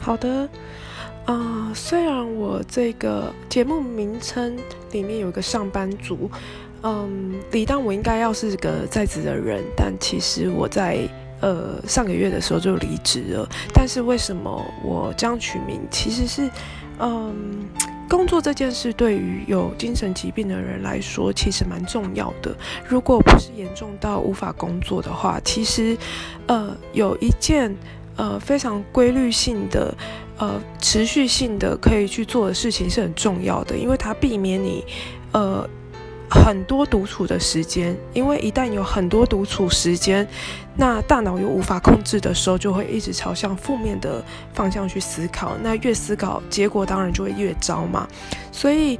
好的，啊，虽然我这个节目名称里面有个上班族，嗯，理当我应该要是个在职的人，但其实我在呃上个月的时候就离职了。但是为什么我这样取名？其实是，嗯，工作这件事对于有精神疾病的人来说，其实蛮重要的。如果不是严重到无法工作的话，其实，呃，有一件。呃，非常规律性的，呃，持续性的可以去做的事情是很重要的，因为它避免你，呃，很多独处的时间。因为一旦有很多独处时间，那大脑又无法控制的时候，就会一直朝向负面的方向去思考。那越思考，结果当然就会越糟嘛。所以，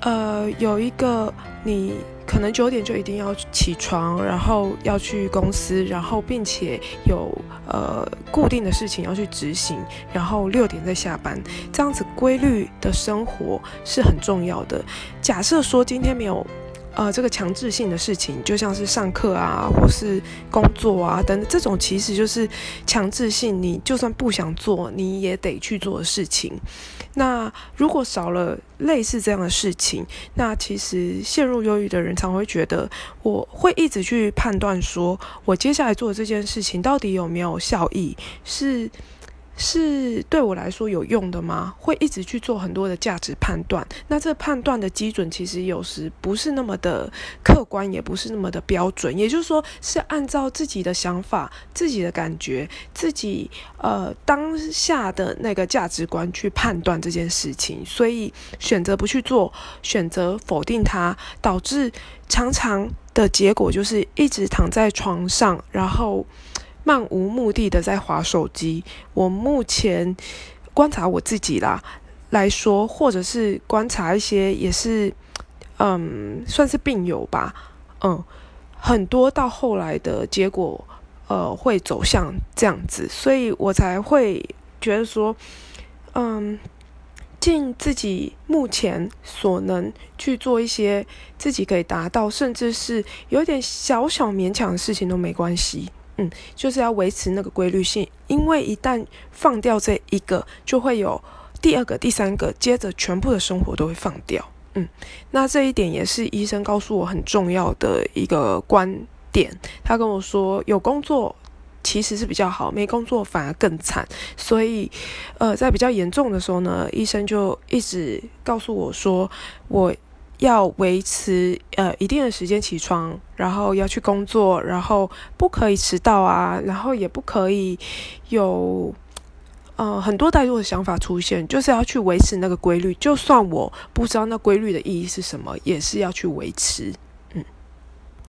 呃，有一个你。可能九点就一定要起床，然后要去公司，然后并且有呃固定的事情要去执行，然后六点再下班，这样子规律的生活是很重要的。假设说今天没有。呃，这个强制性的事情，就像是上课啊，或是工作啊等等，这种其实就是强制性，你就算不想做，你也得去做的事情。那如果少了类似这样的事情，那其实陷入忧郁的人常会觉得，我会一直去判断，说我接下来做的这件事情到底有没有效益，是。是对我来说有用的吗？会一直去做很多的价值判断，那这判断的基准其实有时不是那么的客观，也不是那么的标准。也就是说，是按照自己的想法、自己的感觉、自己呃当下的那个价值观去判断这件事情，所以选择不去做，选择否定它，导致常常的结果就是一直躺在床上，然后。漫无目的的在划手机，我目前观察我自己啦来说，或者是观察一些也是，嗯，算是病友吧，嗯，很多到后来的结果，呃，会走向这样子，所以我才会觉得说，嗯，尽自己目前所能去做一些自己可以达到，甚至是有点小小勉强的事情都没关系。嗯，就是要维持那个规律性，因为一旦放掉这一个，就会有第二个、第三个，接着全部的生活都会放掉。嗯，那这一点也是医生告诉我很重要的一个观点。他跟我说，有工作其实是比较好，没工作反而更惨。所以，呃，在比较严重的时候呢，医生就一直告诉我说，我。要维持呃一定的时间起床，然后要去工作，然后不可以迟到啊，然后也不可以有呃很多太多的想法出现，就是要去维持那个规律。就算我不知道那规律的意义是什么，也是要去维持。